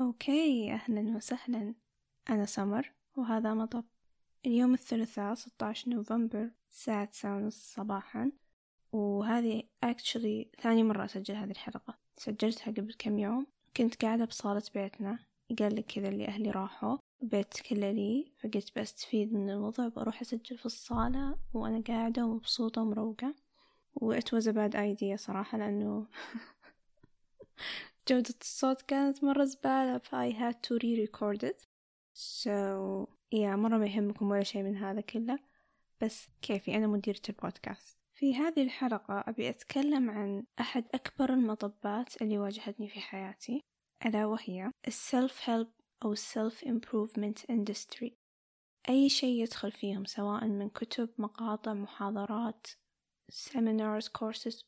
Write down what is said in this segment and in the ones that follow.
أوكي أهلا وسهلا. أنا سمر وهذا مطب. اليوم الثلاثاء 16 نوفمبر الساعة تسعة ونص صباحا. وهذه actually ثاني مرة أسجل هذه الحلقة. سجلتها قبل كم يوم. كنت قاعدة بصالة بيتنا. قال لك كذا اللي أهلي راحوا. بيت كله لي. فقلت بستفيد من الوضع بروح أسجل في الصالة. وأنا قاعدة ومبسوطة ومروقة. و it was a bad idea صراحة لأنه جودة الصوت كانت مرة زبالة ف I had to re-record it. So yeah مرة ما يهمكم ولا شيء من هذا كله. بس كيفي أنا مديرة البودكاست. في هذه الحلقة أبي أتكلم عن أحد أكبر المطبات اللي واجهتني في حياتي ألا وهي السلف هيلب أو السلف improvement industry. أي شيء يدخل فيهم سواء من كتب مقاطع محاضرات seminars courses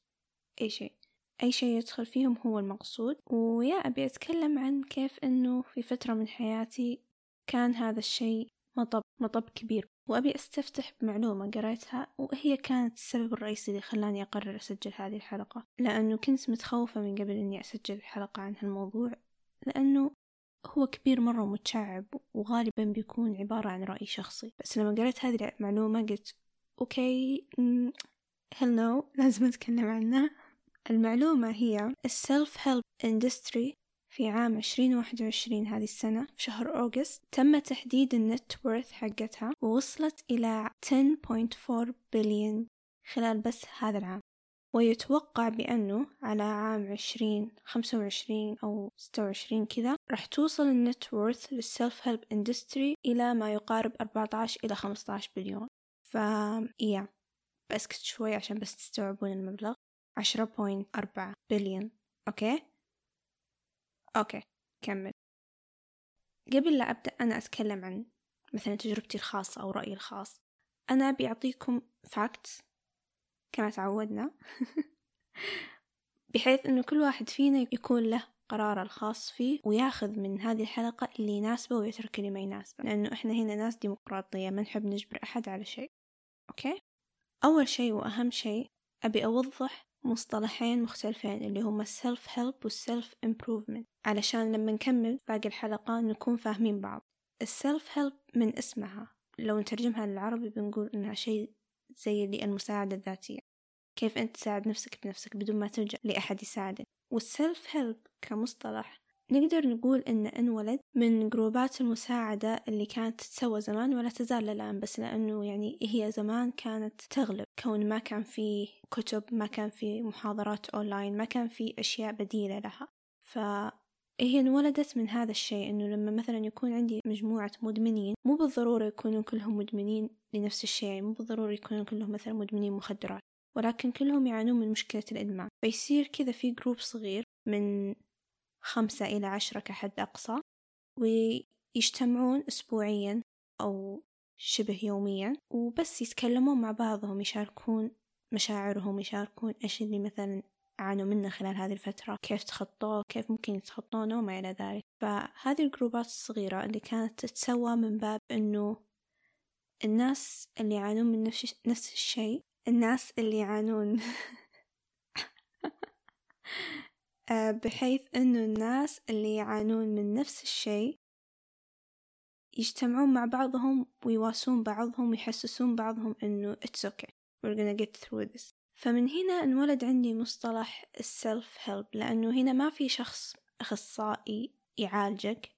أي شيء. أي شيء يدخل فيهم هو المقصود. ويا أبي أتكلم عن كيف أنه في فترة من حياتي كان هذا الشيء مطب مطب كبير. وأبي أستفتح بمعلومة قريتها وهي كانت السبب الرئيسي اللي خلاني أقرر أسجل هذه الحلقة. لأنه كنت متخوفة من قبل أني أسجل الحلقة عن هالموضوع لأنه هو كبير مرة ومتشعب وغالبا بيكون عبارة عن رأي شخصي. بس لما قريت هذه المعلومة قلت okay hell no لازم أتكلم عنها. المعلومة هي ال self help industry في عام عشرين واحد وعشرين هذه السنة في شهر August تم تحديد ال net worth حقتها ووصلت إلى 10.4 بليون خلال بس هذا العام. ويتوقع بأنه على عام عشرين خمسة وعشرين أو ستة وعشرين كذا راح توصل ال net worth لل self help industry إلى ما يقارب أربعة عشر إلى خمسة عشر بليون ف يا بسكت شوي عشان بس تستوعبون المبلغ. عشرة point أربعة billion okay? okay كمل. قبل لا أبدأ أنا أتكلم عن مثلا تجربتي الخاصة أو رأيي الخاص. أنا أبي أعطيكم facts كما تعودنا بحيث أنه كل واحد فينا يكون له قراره الخاص فيه وياخذ من هذه الحلقة اللي يناسبه ويترك اللي ما يناسبه. لأنه إحنا هنا ناس ديمقراطية ما نحب نجبر أحد على شيء. okay? أول شيء وأهم شيء أبي أوضح مصطلحين مختلفين اللي هما ال self help وال self improvement علشان لما نكمل باقي الحلقة نكون فاهمين بعض. ال self help من اسمها. لو نترجمها للعربي بنقول إنها شيء زي اللي المساعدة الذاتية. كيف أنت تساعد نفسك بنفسك بدون ما تلجأ لأحد يساعدك. وال self help كمصطلح نقدر نقول إن انولد من groupات المساعدة اللي كانت تتسوى زمان ولا تزال الآن بس لأنه يعني هي زمان كانت تغلب. كون ما كان في كتب ما كان في محاضرات أونلاين ما كان في أشياء بديلة لها. فهي انولدت من هذا الشيء إنه لما مثلا يكون عندي مجموعة مدمنين مو بالضرورة يكونوا كلهم مدمنين لنفس الشيء يعني مو بالضرورة يكونوا كلهم مثلا مدمنين مخدرات ولكن كلهم يعانون من مشكلة الإدمان. فيصير كذا في جروب صغير من خمسة إلى عشرة كحد أقصى ويجتمعون أسبوعيا أو شبه يوميا وبس يتكلمون مع بعضهم يشاركون مشاعرهم يشاركون إيش اللي مثلا عانوا منه خلال هذه الفترة كيف تخطوه كيف ممكن يتخطونه وما إلى ذلك. فهذه الجروبات الصغيرة اللي كانت تتسوى من باب أنه الناس اللي يعانون من نفس, نفس الشيء الناس اللي يعانون بحيث أنه الناس اللي يعانون من نفس الشيء يجتمعون مع بعضهم ويواسون بعضهم ويحسسون بعضهم أنه it's okay. We're gonna get through this. فمن هنا انولد عندي مصطلح السلف هيلب لأنه هنا ما في شخص أخصائي يعالجك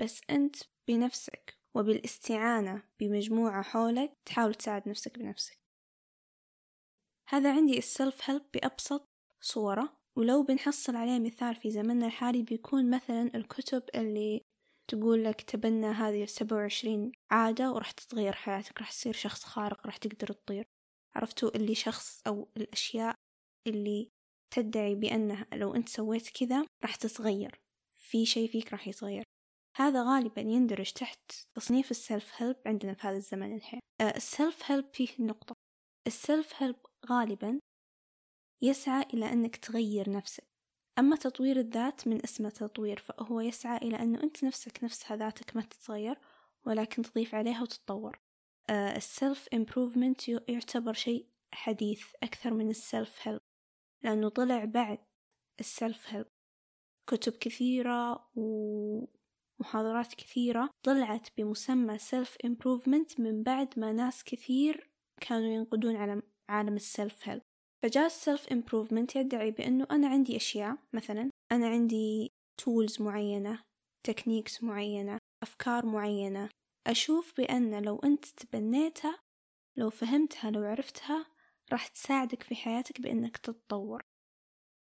بس أنت بنفسك وبالاستعانة بمجموعة حولك تحاول تساعد نفسك بنفسك. هذا عندي السلف هيلب بأبسط صورة. ولو بنحصل عليه مثال في زمننا الحالي بيكون مثلا الكتب اللي تقول لك تبنى هذه السبعة وعشرين عادة وراح تتغير حياتك راح تصير شخص خارق راح تقدر تطير. عرفتوا اللي شخص أو الأشياء اللي تدعي بأنها لو أنت سويت كذا راح تتغير في شيء فيك راح يتغير. هذا غالبا يندرج تحت تصنيف ال self help عندنا في هذا الزمن الحين. آه، ال self help فيه نقطة. ال self help غالبا يسعى إلى أنك تغير نفسك. أما تطوير الذات من اسمه تطوير فهو يسعى إلى أنه أنت نفسك نفسها ذاتك ما تتغير ولكن تضيف عليها وتتطور. ال self improvement يعتبر شيء حديث أكثر من ال self help لأنه طلع بعد ال self help كتب كثيرة و... محاضرات كثيرة طلعت بمسمى self improvement من بعد ما ناس كثير كانوا ينقدون على عالم ال self help فجاء ال self improvement يدعي بأنه أنا عندي أشياء مثلا أنا عندي tools معينة techniques معينة أفكار معينة. أشوف بأن لو أنت تبنيتها لو فهمتها لو عرفتها راح تساعدك في حياتك بأنك تتطور.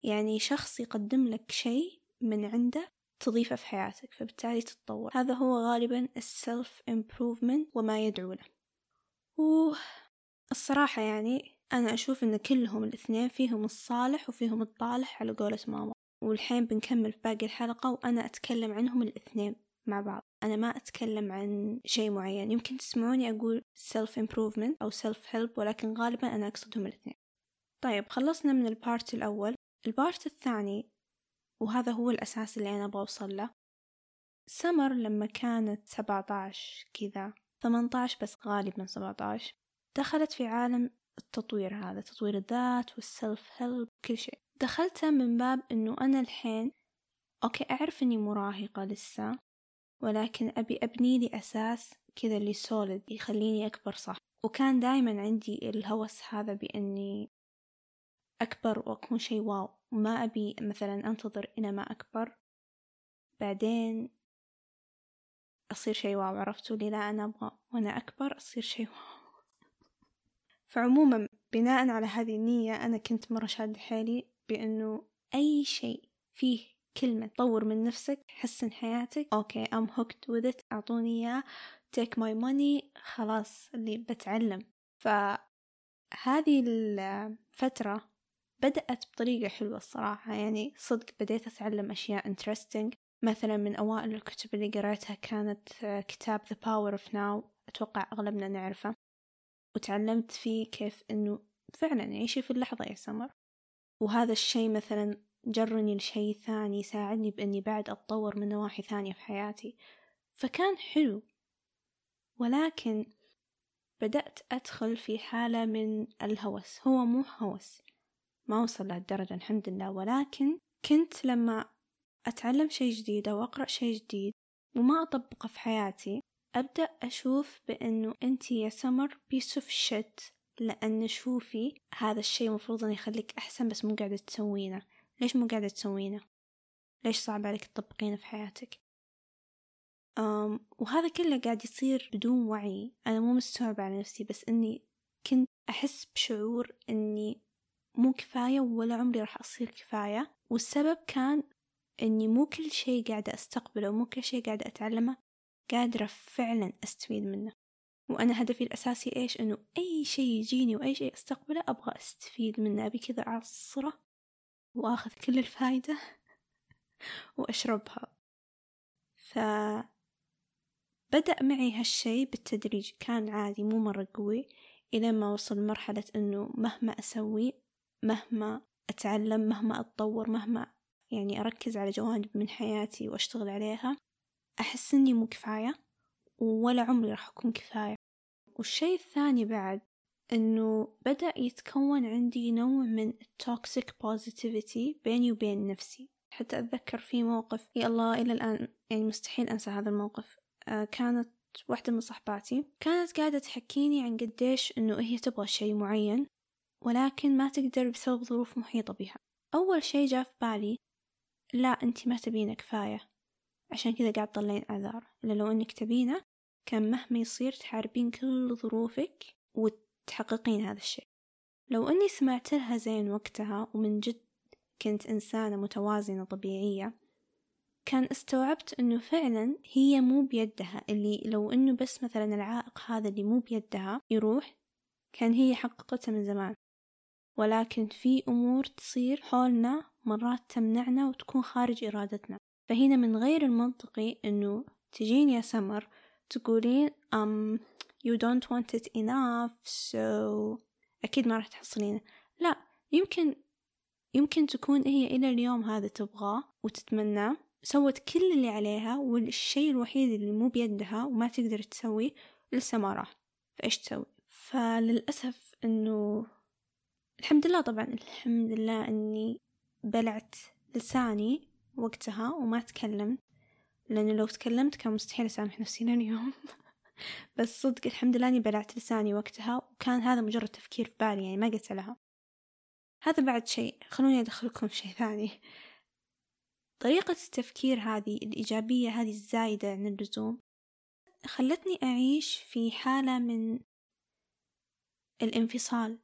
يعني شخص يقدم لك شيء من عنده تضيفه في حياتك فبالتالي تتطور. هذا هو غالبا ال self improvement وما يدعو له. والصراحة يعني أنا أشوف إن كلهم الإثنين فيهم الصالح وفيهم الطالح على قولة ماما. والحين بنكمل في باقي الحلقة وأنا أتكلم عنهم الإثنين مع بعض. أنا ما أتكلم عن شيء معين. يمكن تسمعوني أقول self improvement أو self help ولكن غالبا أنا أقصدهم الإثنين. طيب خلصنا من ال part الأول. ال part الثاني وهذا هو الأساس اللي أنا بوصل له. سمر لما كانت سبعة عشر كذا ثمانية عشر بس غالبا سبعة عشر دخلت في عالم التطوير هذا تطوير الذات وال self help كل شيء. دخلته من باب إنه أنا الحين okay أعرف إني مراهقة لسه ولكن أبي أبني لي أساس كذا اللي solid يخليني أكبر صح؟ وكان دايما عندي الهوس هذا بإني أكبر وأكون شي wow. ما أبي مثلا أنتظر إلى ما أكبر. بعدين أصير شي wow عرفتوا؟ لي لا أنا أبغى وأنا أكبر أصير شي wow. فعموما بناء على هذه النية أنا كنت مرة شاد حيلي بأنه أي شيء فيه كلمة طور من نفسك حسن حياتك أوكي I'm hooked with it أعطوني إياه take my money خلاص اللي بتعلم. فهذه الفترة بدأت بطريقة حلوة الصراحة يعني صدق بديت أتعلم أشياء interesting. مثلا من أوائل الكتب اللي قرأتها كانت كتاب The Power of Now أتوقع أغلبنا نعرفه. وتعلمت فيه كيف إنه فعلا عيشي في اللحظة يا سمر. وهذا الشي مثلا جرني لشي ثاني يساعدني بإني بعد أتطور من نواحي ثانية في حياتي. فكان حلو ولكن بدأت أدخل في حالة من الهوس. هو مو هوس ما وصل لهالدرجة الحمد لله. ولكن كنت لما أتعلم شي جديد أو أقرأ شي جديد وما أطبقه في حياتي أبدأ أشوف بأنه أنتي يا سمر piece of shit لأن شوفي هذا الشيء مفروض أن يخليك أحسن بس مو قاعدة تسوينه. ليش مو قاعدة تسوينه؟ ليش صعب عليك تطبقينه في حياتك؟ أم وهذا كله قاعد يصير بدون وعي. أنا مو مستوعبة على نفسي بس إني كنت أحس بشعور إني مو كفاية ولا عمري راح أصير كفاية. والسبب كان إني مو كل شيء قاعدة أستقبله ومو كل شيء قاعدة أتعلمه. قادرة فعلا أستفيد منه. وأنا هدفي الأساسي إيش؟ إنه أي شيء يجيني وأي شيء أستقبله أبغى أستفيد منه. أبي كذا أعصره وأخذ كل الفايدة وأشربها. ف بدأ معي هالشي بالتدريج. كان عادي مو مرة قوي. إلى ما وصل لمرحلة إنه مهما أسوي مهما أتعلم مهما أتطور مهما يعني أركز على جوانب من حياتي وأشتغل عليها أحس إني مو كفاية ولا عمري راح أكون كفاية. والشي الثاني بعد إنه بدأ يتكون عندي نوع من ال toxic positivity بيني وبين نفسي. حتى أتذكر في موقف يا الله إلى الآن يعني مستحيل أنسى هذا الموقف. آه كانت واحدة من صحباتي كانت قاعدة تحكيني عن قديش إنه هي تبغى شي معين ولكن ما تقدر بسبب ظروف محيطة بها. أول شي جاء في بالي لا أنتي ما تبينة كفاية. عشان كذا قاعد تطلعين أعذار إلا لو إنك تبينه كان مهما يصير تحاربين كل ظروفك وتحققين هذا الشيء. لو أني سمعت لها زين وقتها ومن جد كنت إنسانة متوازنة طبيعية كان استوعبت أنه فعلا هي مو بيدها. اللي لو أنه بس مثلا العائق هذا اللي مو بيدها يروح كان هي حققته من زمان. ولكن في أمور تصير حولنا مرات تمنعنا وتكون خارج إرادتنا. فهنا من غير المنطقي إنه تجين يا سمر تقولين um, you don't want it enough so أكيد ما راح تحصلينه لا يمكن يمكن تكون هي إلى اليوم هذا تبغاه وتتمناه سوت كل اللي عليها والشيء الوحيد اللي مو بيدها وما تقدر تسويه لسه ما راح فإيش تسوي؟ فللأسف إنه الحمد لله طبعا الحمد لله إني بلعت لساني وقتها وما تكلمت لأنه لو تكلمت كان مستحيل أسامح نفسي لين يوم بس صدق الحمد لله إني بلعت لساني وقتها وكان هذا مجرد تفكير في بالي يعني ما قلت لها. هذا بعد شيء خلوني أدخلكم في شيء ثاني. طريقة التفكير هذه الإيجابية هذه الزايدة عن اللزوم خلتني أعيش في حالة من الانفصال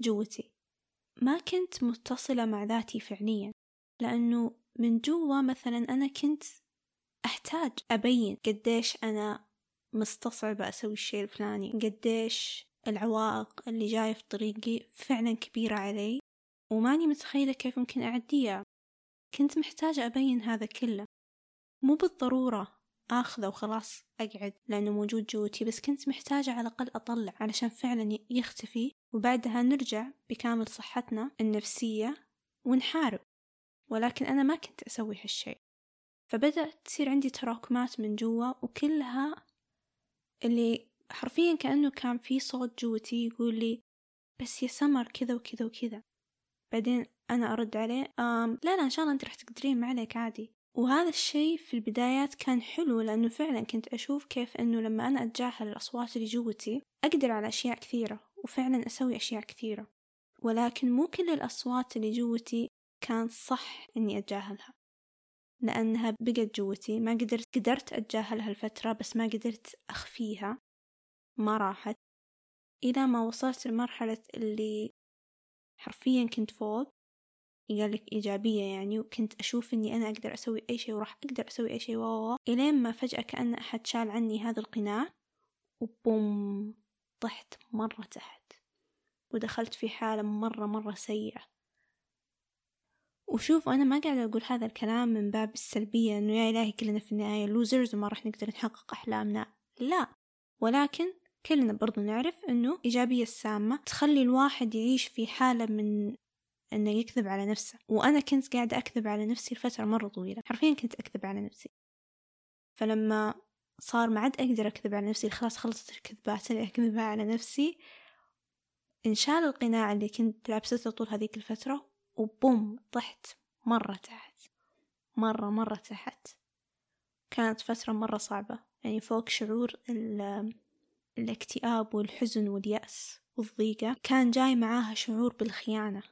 جوتي. ما كنت متصلة مع ذاتي فعليا لأنه من جوا مثلا أنا كنت أحتاج أبين قديش أنا مستصعبة أسوي الشيء الفلاني قديش العوائق اللي جاية في طريقي فعلا كبيرة علي وماني متخيلة كيف ممكن أعديها. كنت محتاجة أبين هذا كله. مو بالضرورة آخذه وخلاص أقعد لأنه موجود جوتي بس كنت محتاجة على الأقل أطلع علشان فعلا يختفي. وبعدها نرجع بكامل صحتنا النفسية ونحارب. ولكن أنا ما كنت أسوي هالشي. فبدأت تصير عندي تراكمات من جوا وكلها اللي حرفيا كأنه كان في صوت جوتي يقول لي بس يا سمر كذا وكذا وكذا. بعدين أنا أرد عليه آم لا لا إن شاء الله أنت راح تقدرين ما عليك عادي. وهذا الشيء في البدايات كان حلو لأنه فعلا كنت أشوف كيف أنه لما أنا أتجاهل الأصوات اللي جوتي أقدر على أشياء كثيرة وفعلا أسوي أشياء كثيرة. ولكن مو كل الأصوات اللي جوتي كان صح إني أتجاهلها لأنها بقت جوتي. ما قدرت قدرت أتجاهلها الفترة بس ما قدرت أخفيها ما راحت. إلى ما وصلت لمرحلة اللي حرفيا كنت فوق قال لك إيجابية يعني وكنت أشوف إني أنا أقدر أسوي أي شيء وراح أقدر أسوي أي شيء و إلين ما فجأة كأن أحد شال عني هذا القناع وبوم طحت مرة تحت ودخلت في حالة مرة مرة سيئة. وشوف أنا ما قاعدة أقول هذا الكلام من باب السلبية إنه يا إلهي كلنا في النهاية لوزرز وما راح نقدر نحقق أحلامنا. لا ولكن كلنا برضو نعرف إنه إيجابية السامة تخلي الواحد يعيش في حالة من إنه يكذب على نفسه. وأنا كنت قاعدة أكذب على نفسي لفترة مرة طويلة. حرفيا كنت أكذب على نفسي. فلما صار ما عاد أقدر أكذب على نفسي خلاص خلصت الكذبات اللي أكذبها على نفسي إنشال القناع اللي كنت لابسته طول هذيك الفترة وبوم طحت مرة تحت مرة مرة تحت. كانت فترة مرة صعبة يعني فوق شعور الاكتئاب والحزن واليأس والضيقة. كان جاي معاها شعور بالخيانة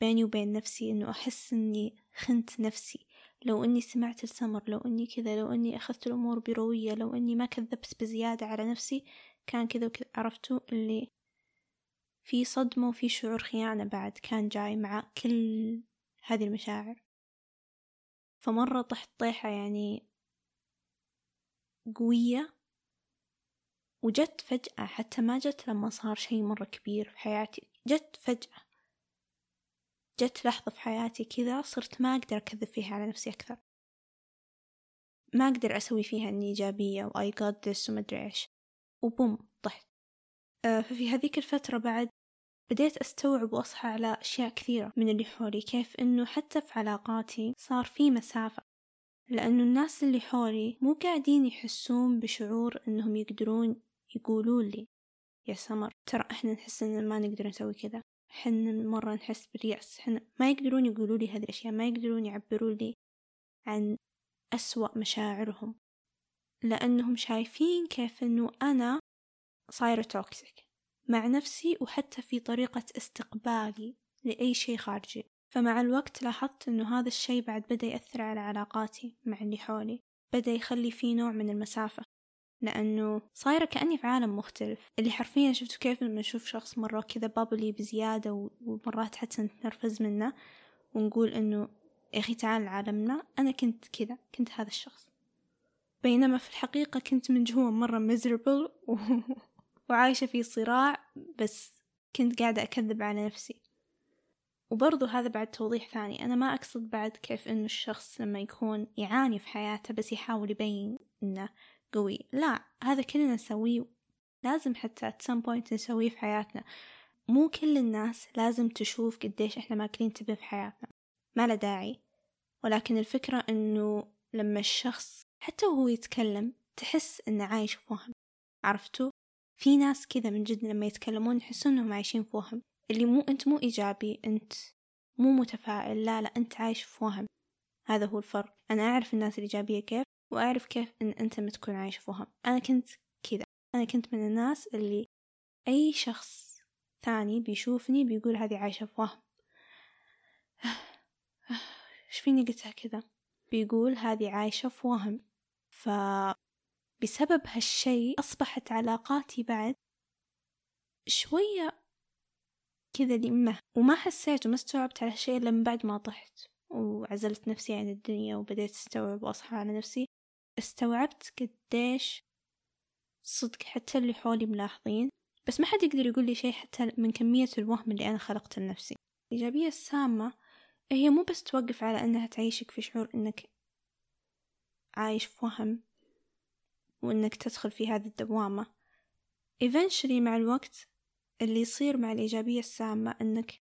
بيني وبين نفسي إنه أحس إني خنت نفسي. لو إني سمعت السمر لو إني كذا لو إني أخذت الأمور بروية لو إني ما كذبت بزيادة على نفسي كان كذا وكذا. عرفتوا اللي في صدمة وفي شعور خيانة بعد كان جاي مع كل هذه المشاعر. فمرة طحت طيحة يعني قوية وجت فجأة حتى ما جت لما صار شي مرة كبير في حياتي جت فجأة. جت لحظة في حياتي كذا صرت ما أقدر أكذب فيها على نفسي أكثر. ما أقدر أسوي فيها إني إيجابية وآي got this ومدري إيش. وبوم طحت. أه ففي هذيك الفترة بعد بديت أستوعب وأصحى على أشياء كثيرة من اللي حولي كيف إنه حتى في علاقاتي صار في مسافة. لأنه الناس اللي حولي مو قاعدين يحسون بشعور إنهم يقدرون يقولوا لي يا سمر ترى إحنا نحس إن ما نقدر نسوي كذا. إحنا مرة نحس باليأس. إحنا ما يقدرون يقولوا لي هذه الأشياء ما يقدرون يعبروا لي عن أسوأ مشاعرهم. لأنهم شايفين كيف إنه أنا صايرة توكسيك مع نفسي وحتى في طريقة استقبالي لأي شيء خارجي. فمع الوقت لاحظت أنه هذا الشيء بعد بدأ يأثر على علاقاتي مع اللي حولي بدأ يخلي فيه نوع من المسافة. لأنه صايرة كأني في عالم مختلف. اللي حرفيا شفتوا كيف لما نشوف شخص مرة كذا بابلي بزيادة ومرات حتى نتنرفز منه ونقول إنه يا أخي تعال عالمنا أنا كنت كذا كنت هذا الشخص. بينما في الحقيقة كنت من جوا مرة miserable. وعايشة في صراع بس كنت قاعدة أكذب على نفسي. وبرضو هذا بعد توضيح ثاني. أنا ما أقصد بعد كيف إنه الشخص لما يكون يعاني في حياته بس يحاول يبين إنه قوي. لا هذا كلنا نسويه. لازم حتى at some point نسويه في حياتنا. مو كل الناس لازم تشوف قديش إحنا ماكلين تبه في حياتنا. ما له داعي. ولكن الفكرة إنه لما الشخص حتى وهو يتكلم تحس إنه عايش وهم. عرفتوا؟ في ناس كذا من جد لما يتكلمون يحسون إنهم عايشين في وهم. اللي مو أنت مو إيجابي أنت مو متفائل لا لا أنت عايش في وهم. هذا هو الفرق. أنا أعرف الناس الإيجابية كيف وأعرف كيف إن أنت ما تكون عايش في وهم. أنا كنت كذا. أنا كنت من الناس اللي أي شخص ثاني بيشوفني بيقول هذه عايشة في وهم. إيش فيني قلتها كذا؟ بيقول هذه عايشة في وهم. فبسبب هالشي أصبحت علاقاتي بعد شوية كذا لمه وما حسيت وما استوعبت على هالشي إلا من بعد ما طحت وعزلت نفسي عن الدنيا وبديت أستوعب وأصحى على نفسي. استوعبت قديش صدق حتى اللي حولي ملاحظين بس ما حد يقدر يقول لي شيء حتى من كمية الوهم اللي أنا خلقته لنفسي. الإيجابية السامة هي مو بس توقف على أنها تعيشك في شعور أنك عايش في وهم وأنك تدخل في هذه الدوامة. Eventually مع الوقت اللي يصير مع الإيجابية السامة أنك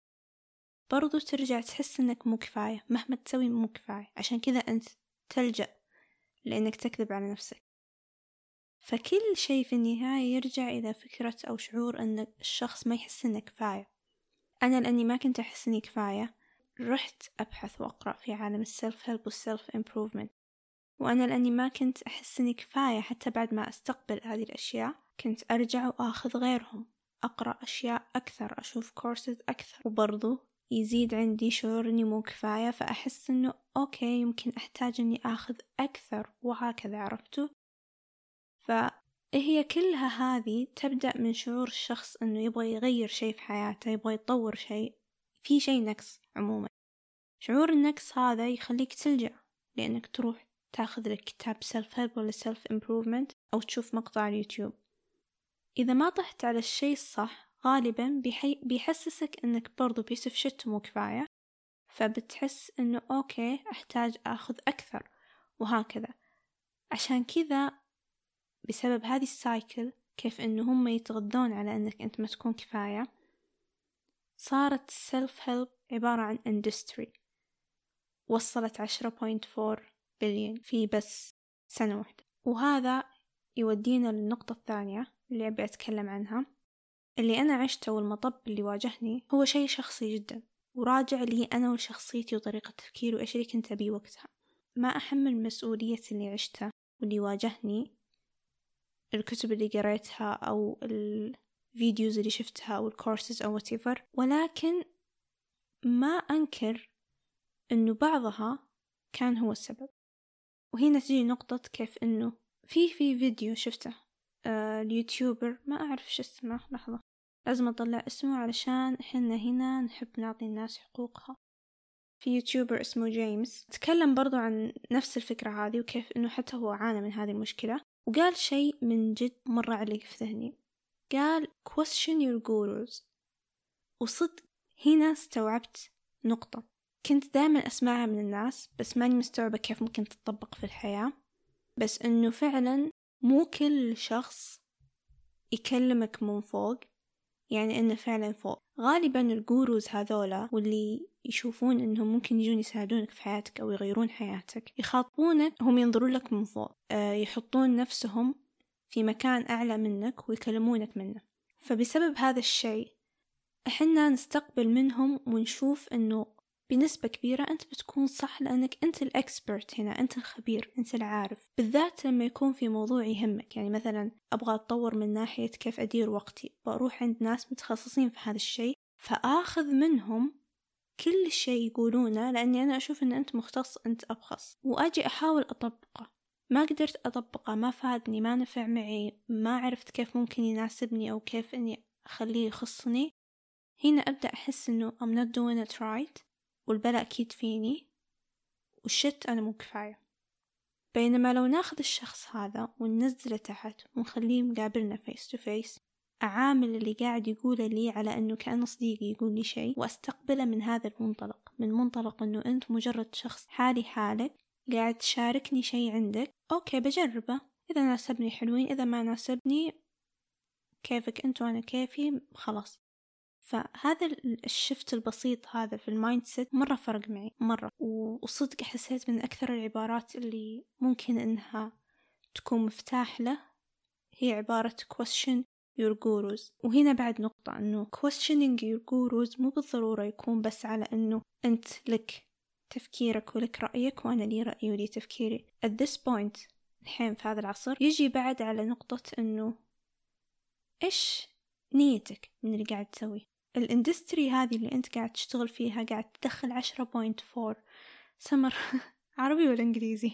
برضو ترجع تحس أنك مو كفاية مهما تسوي مو كفاية. عشان كذا أنت تلجأ لأنك تكذب على نفسك. فكل شيء في النهاية يرجع إلى فكرة أو شعور أن الشخص ما يحس إنه كفاية. أنا لأني ما كنت أحس إني كفاية رحت أبحث وأقرأ في عالم ال self help وال self improvement وأنا لأني ما كنت أحس إني كفاية حتى بعد ما أستقبل هذه الأشياء كنت أرجع وآخذ غيرهم أقرأ أشياء أكثر أشوف كورسز أكثر. وبرضو يزيد عندي شعور إني مو كفاية فأحس إنه okay يمكن أحتاج إني آخذ أكثر وهكذا عرفتوا فهي كلها هذه تبدأ من شعور الشخص إنه يبغى يغير شيء في حياته يبغى يطور شيء في شيء نقص عموما. شعور النقص هذا يخليك تلجأ لأنك تروح تاخذ لك كتاب self help ولا self improvement أو تشوف مقطع اليوتيوب. إذا ما طحت على الشيء الصح غالبا بيحي... بيحسسك إنك برضو piece of shit مو كفاية فبتحس إنه okay أحتاج أخذ أكثر وهكذا. عشان كذا بسبب هذه ال cycle كيف إنه هم يتغذون على إنك أنت ما تكون كفاية صارت ال self help عبارة عن industry وصلت عشرة point four billion في بس سنة واحدة. وهذا يودينا للنقطة الثانية اللي أبي أتكلم عنها اللي أنا عشته والمطب اللي واجهني هو شيء شخصي جدا وراجع لي أنا وشخصيتي وطريقة تفكيري وإيش اللي كنت أبيه وقتها. ما أحمل مسؤولية اللي عشته واللي واجهني الكتب اللي قريتها أو ال videos اللي شفتها أو الكورسز أو whatever. ولكن ما أنكر أنه بعضها كان هو السبب. وهنا تجي نقطة كيف أنه في في فيديو شفته آه اليوتيوبر ما أعرف شو اسمه لحظة لازم أطلع اسمه علشان إحنا هنا نحب نعطي الناس حقوقها. في يوتيوبر اسمه جيمس تكلم برضو عن نفس الفكرة هذه وكيف إنه حتى هو عانى من هذه المشكلة وقال شيء من جد مرة علق في ذهني. قال question your gurus وصدق هنا استوعبت نقطة. كنت دائما أسمعها من الناس بس ماني مستوعبة كيف ممكن تطبق في الحياة. بس إنه فعلا مو كل شخص يكلمك من فوق يعني إنه فعلا فوق. غالبا الجوروز هذولا واللي يشوفون إنهم ممكن يجون يساعدونك في حياتك أو يغيرون حياتك يخاطبونك هم ينظرون لك من فوق. أه يحطون نفسهم في مكان أعلى منك ويكلمونك منه. فبسبب هذا الشيء إحنا نستقبل منهم ونشوف إنه بنسبة كبيرة أنت بتكون صح لأنك أنت الأكسبرت هنا أنت الخبير أنت العارف. بالذات لما يكون في موضوع يهمك. يعني مثلا أبغى أتطور من ناحية كيف أدير وقتي بروح عند ناس متخصصين في هذا الشيء فآخذ منهم كل شيء يقولونه لأني أنا أشوف أن أنت مختص أنت أبخص. وأجي أحاول أطبقه. ما قدرت أطبقه ما فادني ما نفع معي ما عرفت كيف ممكن يناسبني أو كيف أني أخليه يخصني. هنا أبدأ أحس أنه I'm not doing it right. والبلاء أكيد فيني. وال shit أنا مو كفاية. بينما لو ناخذ الشخص هذا وننزله تحت ونخليه مقابلنا face to face أعامل اللي قاعد يقوله لي على أنه كأنه صديقي يقول لي شيء وأستقبله من هذا المنطلق من منطلق أنه أنت مجرد شخص حالي حالك قاعد تشاركني شيء عندك. okay بجربه. إذا ناسبني حلوين إذا ما ناسبني كيفك أنت وأنا كيفي خلاص. فهذا ال shift البسيط هذا في ال mindset مرة فرق معي مرة. وصدق حسيت من أكثر العبارات اللي ممكن إنها تكون مفتاح له هي عبارة question your gurus. وهنا بعد نقطة إنه questioning your gurus مو بالضرورة يكون بس على إنه أنت لك تفكيرك ولك رأيك وأنا لي رأيي ولي تفكيري. At this point الحين في هذا العصر يجي بعد على نقطة إنه إيش نيتك من اللي قاعد تسويه؟ ال industry هذه اللي أنت قاعد تشتغل فيها قاعد تدخل عشرة point four سمر عربي ولا إنجليزي؟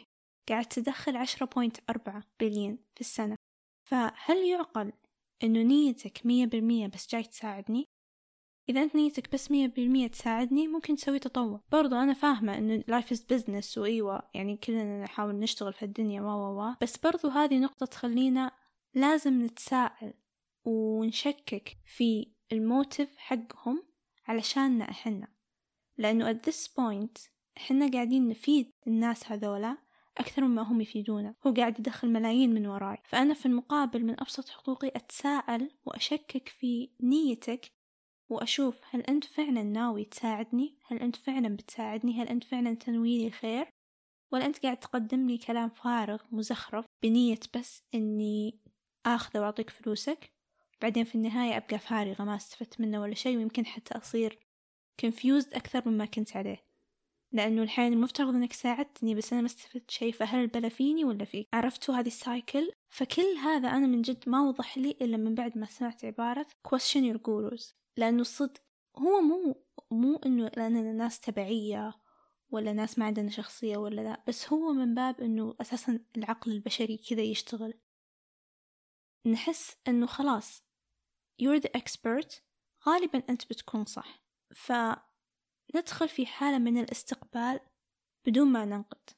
قاعد تدخل عشرة point أربعة بليون في السنة. فهل يعقل إنه نيتك مية بالمية بس جاي تساعدني؟ إذا أنت نيتك بس مية بالمية تساعدني ممكن تسوي تطوع. برضو أنا فاهمة إنه life is business وأيوة يعني كلنا نحاول نشتغل في الدنيا و و بس برضو هذه نقطة تخلينا لازم نتساءل ونشكك في ال motive حقهم علشاننا إحنا. لأنه at this point إحنا قاعدين نفيد الناس هذولا أكثر مما هم يفيدونا. هو قاعد يدخل ملايين من وراي. فأنا في المقابل من أبسط حقوقي أتساءل وأشكك في نيتك وأشوف هل أنت فعلا ناوي تساعدني؟ هل أنت فعلا بتساعدني؟ هل أنت فعلا تنوي لي خير ولا أنت قاعد تقدم لي كلام فارغ مزخرف بنية بس إني آخذه وأعطيك فلوسك؟ بعدين في النهاية أبقى فارغة ما استفدت منه ولا شيء ويمكن حتى أصير confused أكثر مما كنت عليه. لأنه الحين المفترض إنك ساعدتني بس أنا ما استفدت شيء فهل البلا فيني ولا فيك؟ عرفتوا هذه السايكل فكل هذا أنا من جد ما وضح لي إلا من بعد ما سمعت عبارة question your gurus. لأنه الصدق هو مو مو إنه لأننا ناس تبعية ولا ناس ما عندنا شخصية ولا لا بس هو من باب إنه أساسا العقل البشري كذا يشتغل. نحس إنه خلاص you're the expert غالبا أنت بتكون صح. فندخل في حالة من الاستقبال بدون ما ننقد.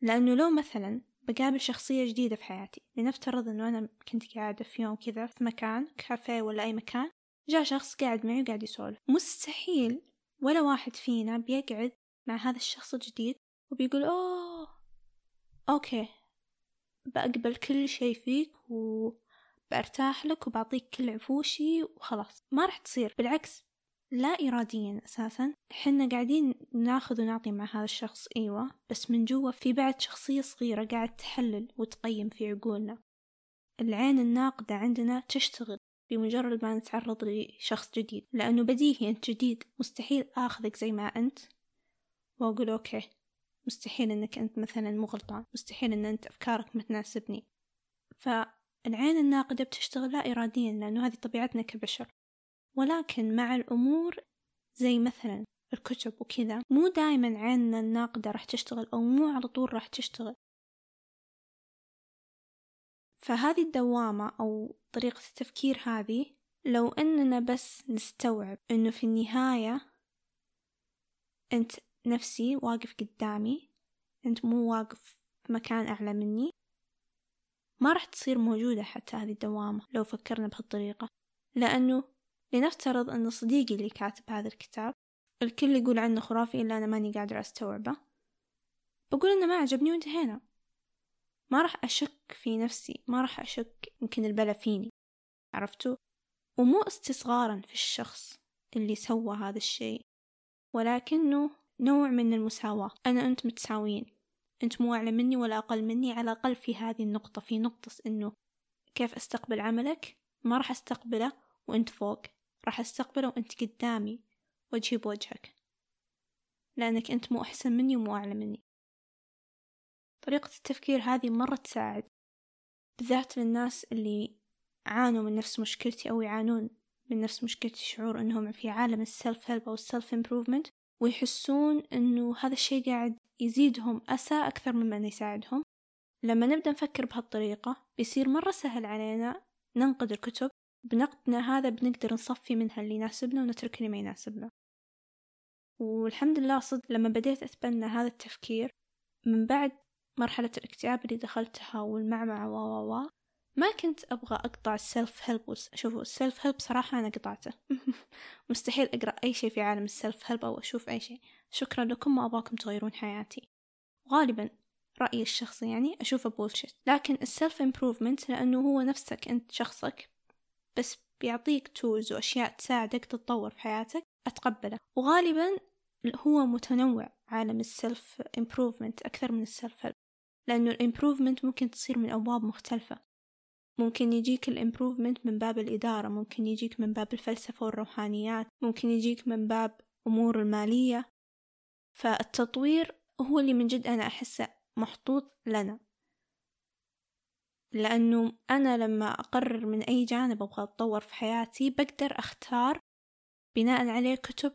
لأنه لو مثلا بقابل شخصية جديدة في حياتي لنفترض أنه أنا كنت قاعدة في يوم كذا في مكان كافيه ولا أي مكان جاء شخص قاعد معي وقاعد يسولف. مستحيل ولا واحد فينا بيقعد مع هذا الشخص الجديد وبيقول أوه أوكي بقبل كل شي فيك وبرتاح لك وبعطيك كل عفوشي وخلاص. ما راح تصير. بالعكس لا إراديا أساسا. حنا قاعدين ناخذ ونعطي مع هذا الشخص أيوة بس من جوا في بعد شخصية صغيرة قاعد تحلل وتقيم في عقولنا. العين الناقدة عندنا تشتغل. بمجرد ما نتعرض لشخص جديد. لأنه بديهي أنت جديد. مستحيل آخذك زي ما أنت. وأقول أوكي مستحيل أنك أنت مثلا مو غلطان مستحيل أن أنت أفكارك ما تناسبني فالعين الناقدة بتشتغل لا إراديا لأنه هذه طبيعتنا كبشر. ولكن مع الأمور زي مثلا الكتب وكذا مو دايما عيننا الناقدة راح تشتغل أو مو على طول راح تشتغل. فهذه الدوامة أو طريقة التفكير هذه لو أننا بس نستوعب أنه في النهاية أنت نفسي واقف قدامي أنت مو واقف في مكان أعلى مني ما راح تصير موجودة حتى هذه الدوامة لو فكرنا بهالطريقة لأنه لنفترض أن صديقي اللي كاتب هذا الكتاب الكل يقول عنه خرافي إلا أنا ماني قادرة أستوعبه. بقول إنه ما عجبني وانتهينا. ما راح أشك في نفسي ما راح أشك يمكن البلا فيني عرفتوا ومو استصغارا في الشخص اللي سوى هذا الشيء ولكنه نوع من المساواة. أنا أنت متساويين. أنت مو أعلى مني ولا أقل مني على الأقل في هذه النقطة في نقطة إنه كيف أستقبل عملك؟ ما راح أستقبله وأنت فوق راح أستقبله وأنت قدامي وجهي بوجهك لأنك أنت مو أحسن مني ومو أعلى مني. طريقة التفكير هذه مرة تساعد بالذات للناس اللي عانوا من نفس مشكلتي أو يعانون من نفس مشكلتي شعور أنهم في عالم ال self help أو ال self improvement ويحسون أنه هذا الشيء قاعد يزيدهم أسى أكثر مما يساعدهم. لما نبدأ نفكر بهالطريقة بيصير مرة سهل علينا ننقد الكتب بنقدنا هذا بنقدر نصفي منها اللي يناسبنا ونترك اللي ما يناسبنا. والحمد لله صدق لما بديت أتبنى هذا التفكير من بعد مرحلة الاكتئاب اللي دخلتها والمعمعة و و ما كنت أبغى أقطع ال self help شوفوا ال self help صراحة أنا قطعته. مستحيل أقرأ أي شيء في عالم ال self help أو أشوف أي شيء. شكرا لكم ما أبغاكم تغيرون حياتي. غالبا رأيي الشخصي يعني أشوفه bullshit لكن ال self improvement لأنه هو نفسك أنت شخصك بس بيعطيك tools وأشياء تساعدك تتطور في حياتك أتقبله. وغالبا هو متنوع عالم ال self improvement أكثر من ال self help لأنه ال improvement ممكن تصير من أبواب مختلفة. ممكن يجيك ال improvement من باب الإدارة ممكن يجيك من باب الفلسفة والروحانيات ممكن يجيك من باب أمور المالية. فالتطوير هو اللي من جد أنا أحسه محطوط لنا. لأنه أنا لما أقرر من أي جانب أبغى أتطور في حياتي بقدر أختار بناء عليه كتب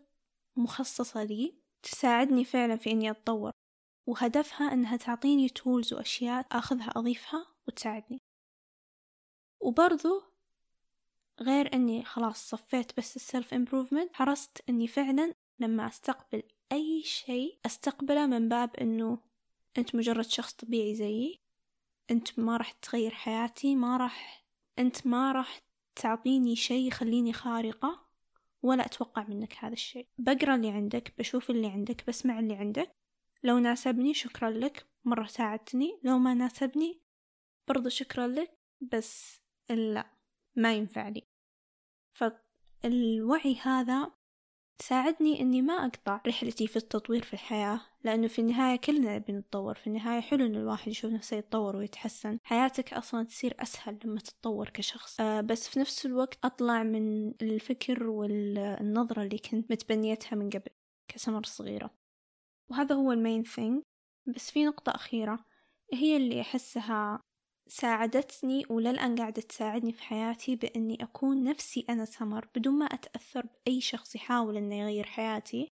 مخصصة لي تساعدني فعلا في إني أتطور. وهدفها إنها تعطيني تولز وأشياء أخذها أضيفها وتساعدني. وبرضو غير إني خلاص صفيت بس السلف امبروفمنت حرصت إني فعلا لما أستقبل أي شيء أستقبله من باب إنه أنت مجرد شخص طبيعي زيي أنت ما راح تغير حياتي ما راح أنت ما راح تعطيني شيء يخليني خارقة ولا أتوقع منك هذا الشيء. بقرأ اللي عندك بشوف اللي عندك بسمع اللي عندك. لو ناسبني شكرا لك مرة ساعدتني. لو ما ناسبني برضو شكرا لك بس لا ما ينفع لي. فالوعي هذا ساعدني إني ما أقطع رحلتي في التطوير في الحياة لأنه في النهاية كلنا نبي نتطور. في النهاية حلو إن الواحد يشوف نفسه يتطور ويتحسن. حياتك أصلا تصير أسهل لما تتطور كشخص. أه بس في نفس الوقت أطلع من الفكر والنظرة اللي كنت متبنيتها من قبل كسمر صغيرة. وهذا هو ال main thing بس في نقطة أخيرة هي اللي أحسها ساعدتني وللآن قاعدة تساعدني في حياتي بإني أكون نفسي أنا سمر بدون ما أتأثر بأي شخص يحاول إنه يغير حياتي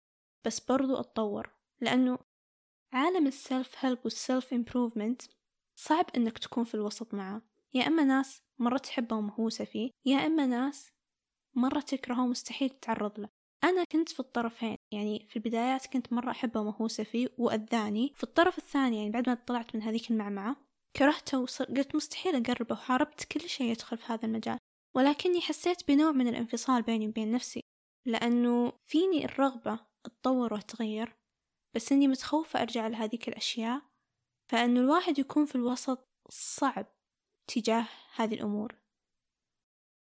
بس برضو أتطور. لأنه عالم ال self help وال self improvement صعب إنك تكون في الوسط معه. يا إما ناس مرة تحبه ومهووسة فيه يا إما ناس مرة تكرهه ومستحيل تتعرض له. أنا كنت في الطرفين يعني في البدايات كنت مرة أحبه ومهووسة فيه وأذاني. في الطرف الثاني يعني بعد ما طلعت من هذيك المعمعة كرهته وصر قلت مستحيل أقربه وحاربت كل شيء يدخل في هذا المجال. ولكني حسيت بنوع من الانفصال بيني وبين نفسي لأنه فيني الرغبة أتطور وأتغير بس إني متخوفة أرجع لهذيك الأشياء فإنه الواحد يكون في الوسط صعب تجاه هذه الأمور.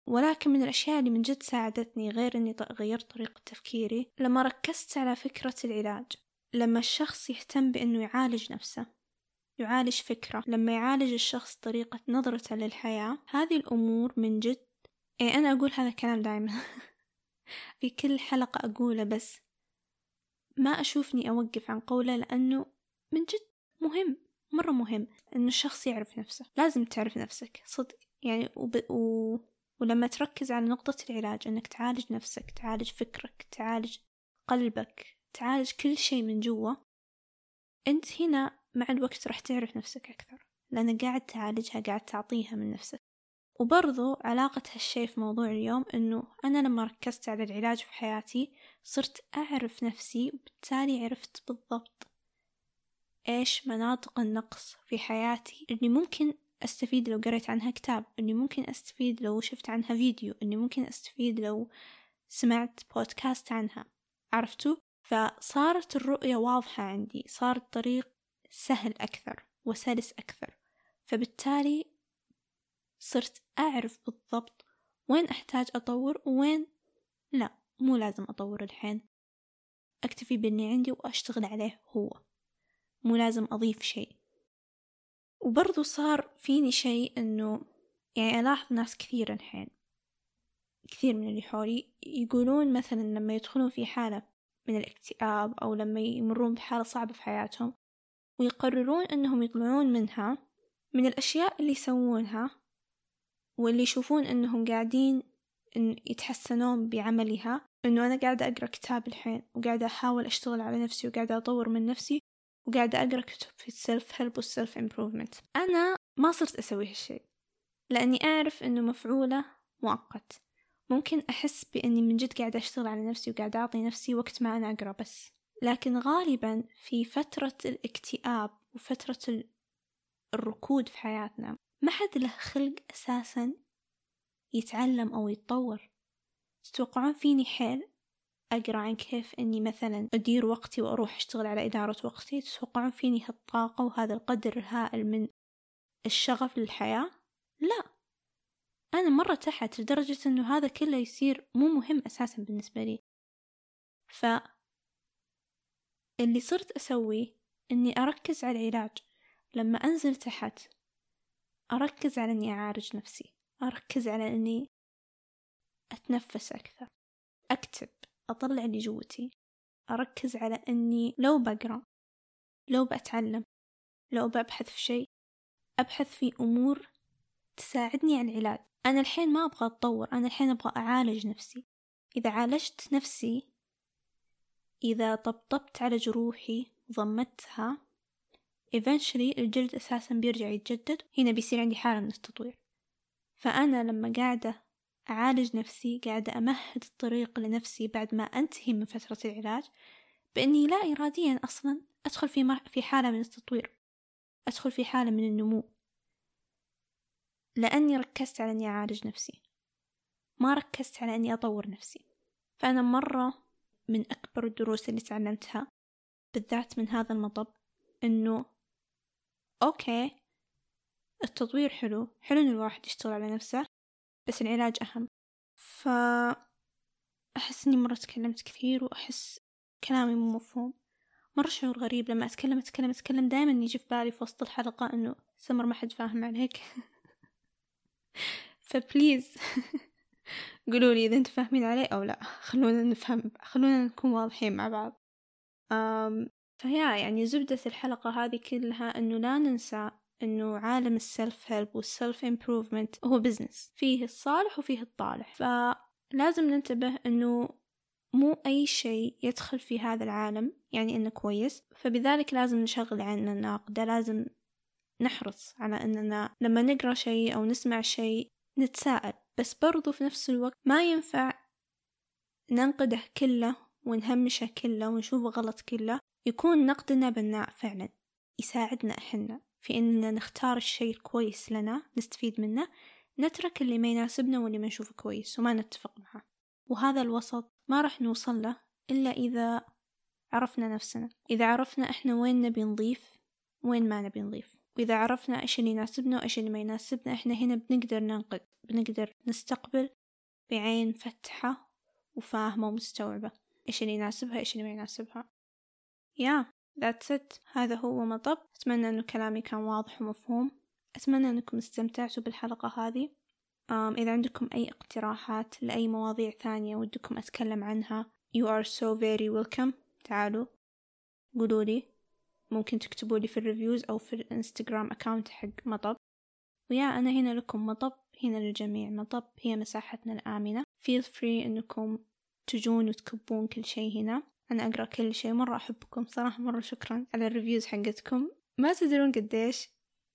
ولكن من الأشياء اللي من جد ساعدتني غير إني غيرت طريقة تفكيري لما ركزت على فكرة العلاج لما الشخص يهتم بإنه يعالج نفسه. يعالج فكرة. لما يعالج الشخص طريقة نظرته للحياة هذه الأمور من جد إيه أنا أقول هذا الكلام دائما في كل حلقة أقوله بس ما أشوفني أوقف عن قوله لأنه من جد مهم مرة مهم إنه الشخص يعرف نفسه. لازم تعرف نفسك. صدق. يعني وب... و... ولما تركز على نقطة العلاج إنك تعالج نفسك تعالج فكرك تعالج قلبك تعالج كل شيء من جوا أنت هنا مع الوقت راح تعرف نفسك أكثر لأنك قاعد تعالجها قاعد تعطيها من نفسك وبرضو علاقة هالشي في موضوع اليوم إنه أنا لما ركزت على العلاج في حياتي صرت أعرف نفسي وبالتالي عرفت بالضبط إيش مناطق النقص في حياتي اللي ممكن أستفيد لو قريت عنها كتاب إني ممكن أستفيد لو شفت عنها فيديو إني ممكن أستفيد لو سمعت بودكاست عنها عرفتوا؟ فصارت الرؤية واضحة عندي صار الطريق سهل أكثر وسلس أكثر. فبالتالي صرت أعرف بالضبط وين أحتاج أطور وين لا. مو لازم أطور الحين. أكتفي باللي عندي وأشتغل عليه هو. مو لازم أضيف شيء. وبرضو صار فيني شيء إنه يعني ألاحظ ناس كثير الحين. كثير من اللي حولي يقولون مثلا لما يدخلون في حالة من الاكتئاب أو لما يمرون بحالة صعبة في حياتهم ويقررون أنهم يطلعون منها من الأشياء اللي يسوونها واللي يشوفون أنهم قاعدين إن يتحسنون بعملها. إنه أنا قاعدة أقرأ كتاب الحين وقاعدة أحاول أشتغل على نفسي وقاعدة أطور من نفسي وقاعدة أقرأ كتب في ال self help وال self improvement أنا ما صرت أسوي هالشي لأني أعرف إنه مفعوله مؤقت. ممكن أحس بإني من جد قاعدة أشتغل على نفسي وقاعدة أعطي نفسي وقت ما أنا أقرأ بس. لكن غالبا في فترة الاكتئاب وفترة الركود في حياتنا ما حد له خلق أساسا يتعلم أو يتطور. تتوقعون فيني حيل أقرأ عن كيف أني مثلا أدير وقتي وأروح أشتغل على إدارة وقتي؟ تتوقعون فيني هالطاقة وهذا القدر الهائل من الشغف للحياة؟ لا. أنا مرة تحت لدرجة أنه هذا كله يصير مو مهم أساسا بالنسبة لي. ف اللي صرت أسويه إني أركز على العلاج لما أنزل تحت. أركز على إني أعالج نفسي. أركز على إني أتنفس أكثر. أكتب. أطلع اللي جوتي أركز على إني لو بقرأ لو بأتعلم لو ببحث في شيء. أبحث في أمور تساعدني على العلاج. أنا الحين ما أبغى أتطور. أنا الحين أبغى أعالج نفسي. إذا عالجت نفسي إذا طبطبت على جروحي وضمتها eventually الجلد أساسا بيرجع يتجدد. هنا بيصير عندي حالة من التطوير. فأنا لما قاعدة أعالج نفسي قاعدة أمهد الطريق لنفسي بعد ما أنتهي من فترة العلاج بإني لا إراديا أصلا أدخل في, في حالة من التطوير أدخل في حالة من النمو. لأني ركزت على أني أعالج نفسي ما ركزت على أني أطور نفسي. فأنا مرة من أكبر الدروس اللي تعلمتها بالذات من هذا المطب إنه أوكي التطوير حلو حلو إن الواحد يشتغل على نفسه بس العلاج أهم. ف أحس إني مرة تكلمت كثير وأحس كلامي مو مفهوم. مرة شعور غريب لما أتكلم أتكلم أتكلم دايما يجي في بالي في وسط الحلقة إنه سمر ما حد فاهم عليك. ف please قولوا لي إذا أنتم فاهمين علي أو لا. خلونا نفهم خلونا نكون واضحين مع بعض. أم فيا يعني زبدة الحلقة هذه كلها إنه لا ننسى إنه عالم ال self help وال self improvement هو business فيه الصالح وفيه الطالح. فلازم ننتبه إنه مو أي شيء يدخل في هذا العالم يعني إنه كويس. فبذلك لازم نشغل عينا الناقدة لازم نحرص على أننا لما نقرأ شيء أو نسمع شيء نتساءل. بس برضو في نفس الوقت ما ينفع ننقده كله ونهمشه كله ونشوفه غلط كله. يكون نقدنا بناء فعلا يساعدنا إحنا في إننا نختار الشيء الكويس لنا نستفيد منه نترك اللي ما يناسبنا واللي ما نشوفه كويس وما نتفق معه. وهذا الوسط ما راح نوصل له إلا إذا عرفنا نفسنا. إذا عرفنا إحنا وين نبي نضيف وين ما نبي نضيف. وإذا عرفنا إيش اللي يناسبنا وإيش اللي ما يناسبنا إحنا هنا بنقدر ننقد بنقدر نستقبل بعين فتحة وفاهمة ومستوعبة إيش اللي يناسبها إيش اللي ما يناسبها. يا yeah, that's it. هذا هو مطب. أتمنى أنه كلامي كان واضح ومفهوم. أتمنى أنكم استمتعتوا بالحلقة هذه. Um, إذا عندكم أي اقتراحات لأي مواضيع ثانية ودكم أتكلم عنها you are so very welcome. تعالوا قولوا لي. ممكن تكتبوا لي في ال reviews أو في الإنستغرام account حق مطب. ويا أنا هنا لكم مطب هنا للجميع مطب هي مساحتنا الآمنة. Feel free إنكم تجون وتكبون كل شي هنا. أنا أقرأ كل شي مرة أحبكم صراحة مرة شكرا على ال reviews حقتكم. ما تدرون قديش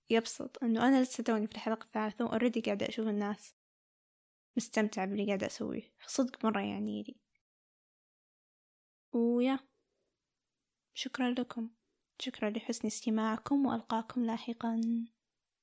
يبسط إنه أنا لسه توني في الحلقة الثالثة و already قاعدة أشوف الناس. مستمتعة باللي قاعدة أسويه. صدق مرة يعني لي. ويا شكرا لكم. شكرا لحسن استماعكم وألقاكم لاحقا.